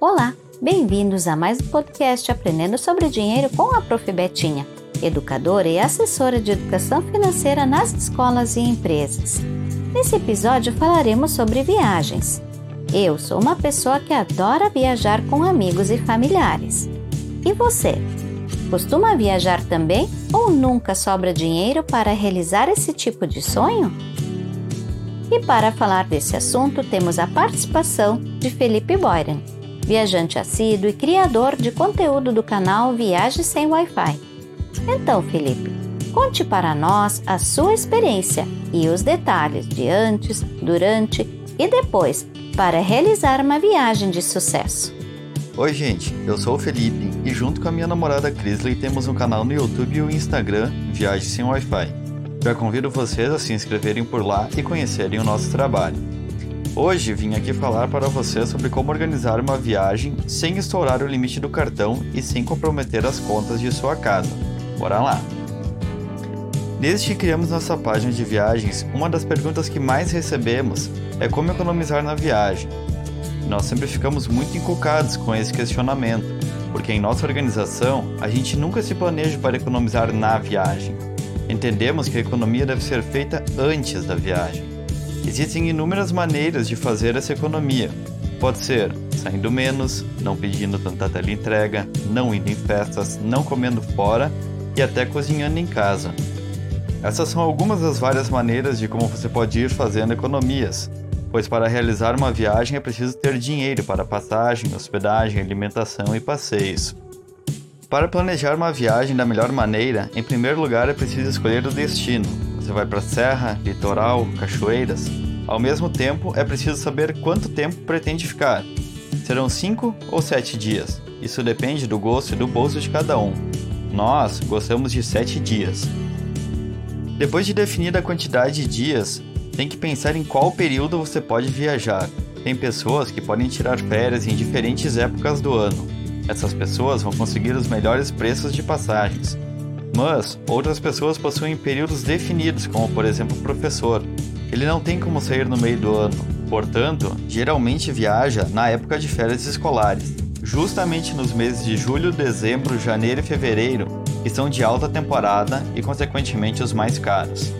Olá, bem-vindos a mais um podcast Aprendendo sobre Dinheiro com a Prof. Betinha, educadora e assessora de educação financeira nas escolas e empresas. Nesse episódio falaremos sobre viagens. Eu sou uma pessoa que adora viajar com amigos e familiares. E você? Costuma viajar também ou nunca sobra dinheiro para realizar esse tipo de sonho? E para falar desse assunto, temos a participação de Felipe Boyren, viajante assíduo e criador de conteúdo do canal Viagem Sem Wi-Fi. Então, Felipe, conte para nós a sua experiência e os detalhes de antes, durante e depois para realizar uma viagem de sucesso. Oi, gente, eu sou o Felipe e junto com a minha namorada Crisley temos um canal no YouTube e o Instagram Viagem Sem Wi-Fi. Já convido vocês a se inscreverem por lá e conhecerem o nosso trabalho. Hoje vim aqui falar para vocês sobre como organizar uma viagem sem estourar o limite do cartão e sem comprometer as contas de sua casa. Bora lá! Desde que criamos nossa página de viagens, uma das perguntas que mais recebemos é como economizar na viagem. Nós sempre ficamos muito inculcados com esse questionamento, porque em nossa organização a gente nunca se planeja para economizar na viagem. Entendemos que a economia deve ser feita antes da viagem. Existem inúmeras maneiras de fazer essa economia. Pode ser saindo menos, não pedindo tanta teleentrega, não indo em festas, não comendo fora e até cozinhando em casa. Essas são algumas das várias maneiras de como você pode ir fazendo economias, pois para realizar uma viagem é preciso ter dinheiro para passagem, hospedagem, alimentação e passeios. Para planejar uma viagem da melhor maneira, em primeiro lugar é preciso escolher o destino. Você vai para serra, litoral, cachoeiras? Ao mesmo tempo, é preciso saber quanto tempo pretende ficar. Serão 5 ou 7 dias. Isso depende do gosto e do bolso de cada um. Nós gostamos de 7 dias. Depois de definir a quantidade de dias, tem que pensar em qual período você pode viajar. Tem pessoas que podem tirar férias em diferentes épocas do ano. Essas pessoas vão conseguir os melhores preços de passagens. Mas outras pessoas possuem períodos definidos, como por exemplo o professor. Ele não tem como sair no meio do ano, portanto, geralmente viaja na época de férias escolares, justamente nos meses de julho, dezembro, janeiro e fevereiro, que são de alta temporada e, consequentemente, os mais caros.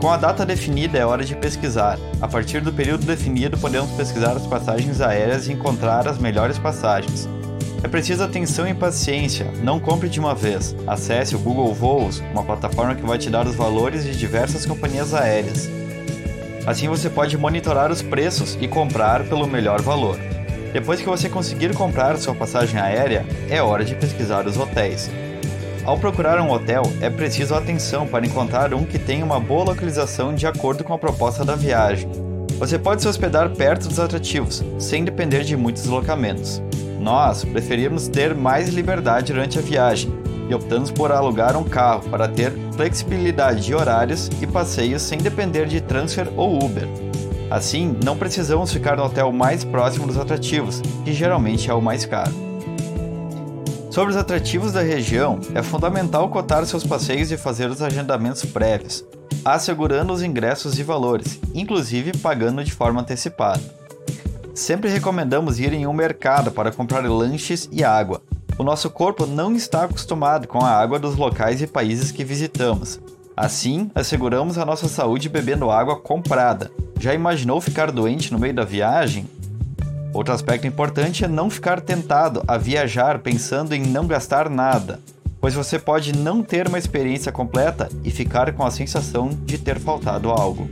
Com a data definida, é hora de pesquisar. A partir do período definido, podemos pesquisar as passagens aéreas e encontrar as melhores passagens. É preciso atenção e paciência, não compre de uma vez. Acesse o Google Voos, uma plataforma que vai te dar os valores de diversas companhias aéreas. Assim você pode monitorar os preços e comprar pelo melhor valor. Depois que você conseguir comprar sua passagem aérea, é hora de pesquisar os hotéis. Ao procurar um hotel, é preciso atenção para encontrar um que tenha uma boa localização de acordo com a proposta da viagem. Você pode se hospedar perto dos atrativos, sem depender de muitos deslocamentos. Nós preferimos ter mais liberdade durante a viagem e optamos por alugar um carro para ter flexibilidade de horários e passeios sem depender de transfer ou Uber. Assim, não precisamos ficar no hotel mais próximo dos atrativos, que geralmente é o mais caro. Sobre os atrativos da região, é fundamental cotar seus passeios e fazer os agendamentos prévios, assegurando os ingressos e valores, inclusive pagando de forma antecipada. Sempre recomendamos ir em um mercado para comprar lanches e água. O nosso corpo não está acostumado com a água dos locais e países que visitamos. Assim, asseguramos a nossa saúde bebendo água comprada. Já imaginou ficar doente no meio da viagem? Outro aspecto importante é não ficar tentado a viajar pensando em não gastar nada, pois você pode não ter uma experiência completa e ficar com a sensação de ter faltado algo.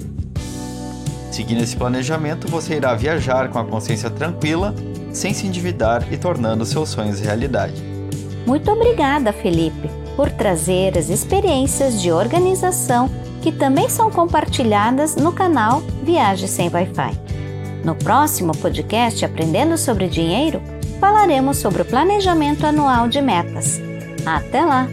Seguindo esse planejamento, você irá viajar com a consciência tranquila, sem se endividar e tornando seus sonhos realidade. Muito obrigada, Felipe, por trazer as experiências de organização que também são compartilhadas no canal Viagem Sem Wi-Fi. No próximo podcast Aprendendo sobre Dinheiro, falaremos sobre o planejamento anual de metas. Até lá!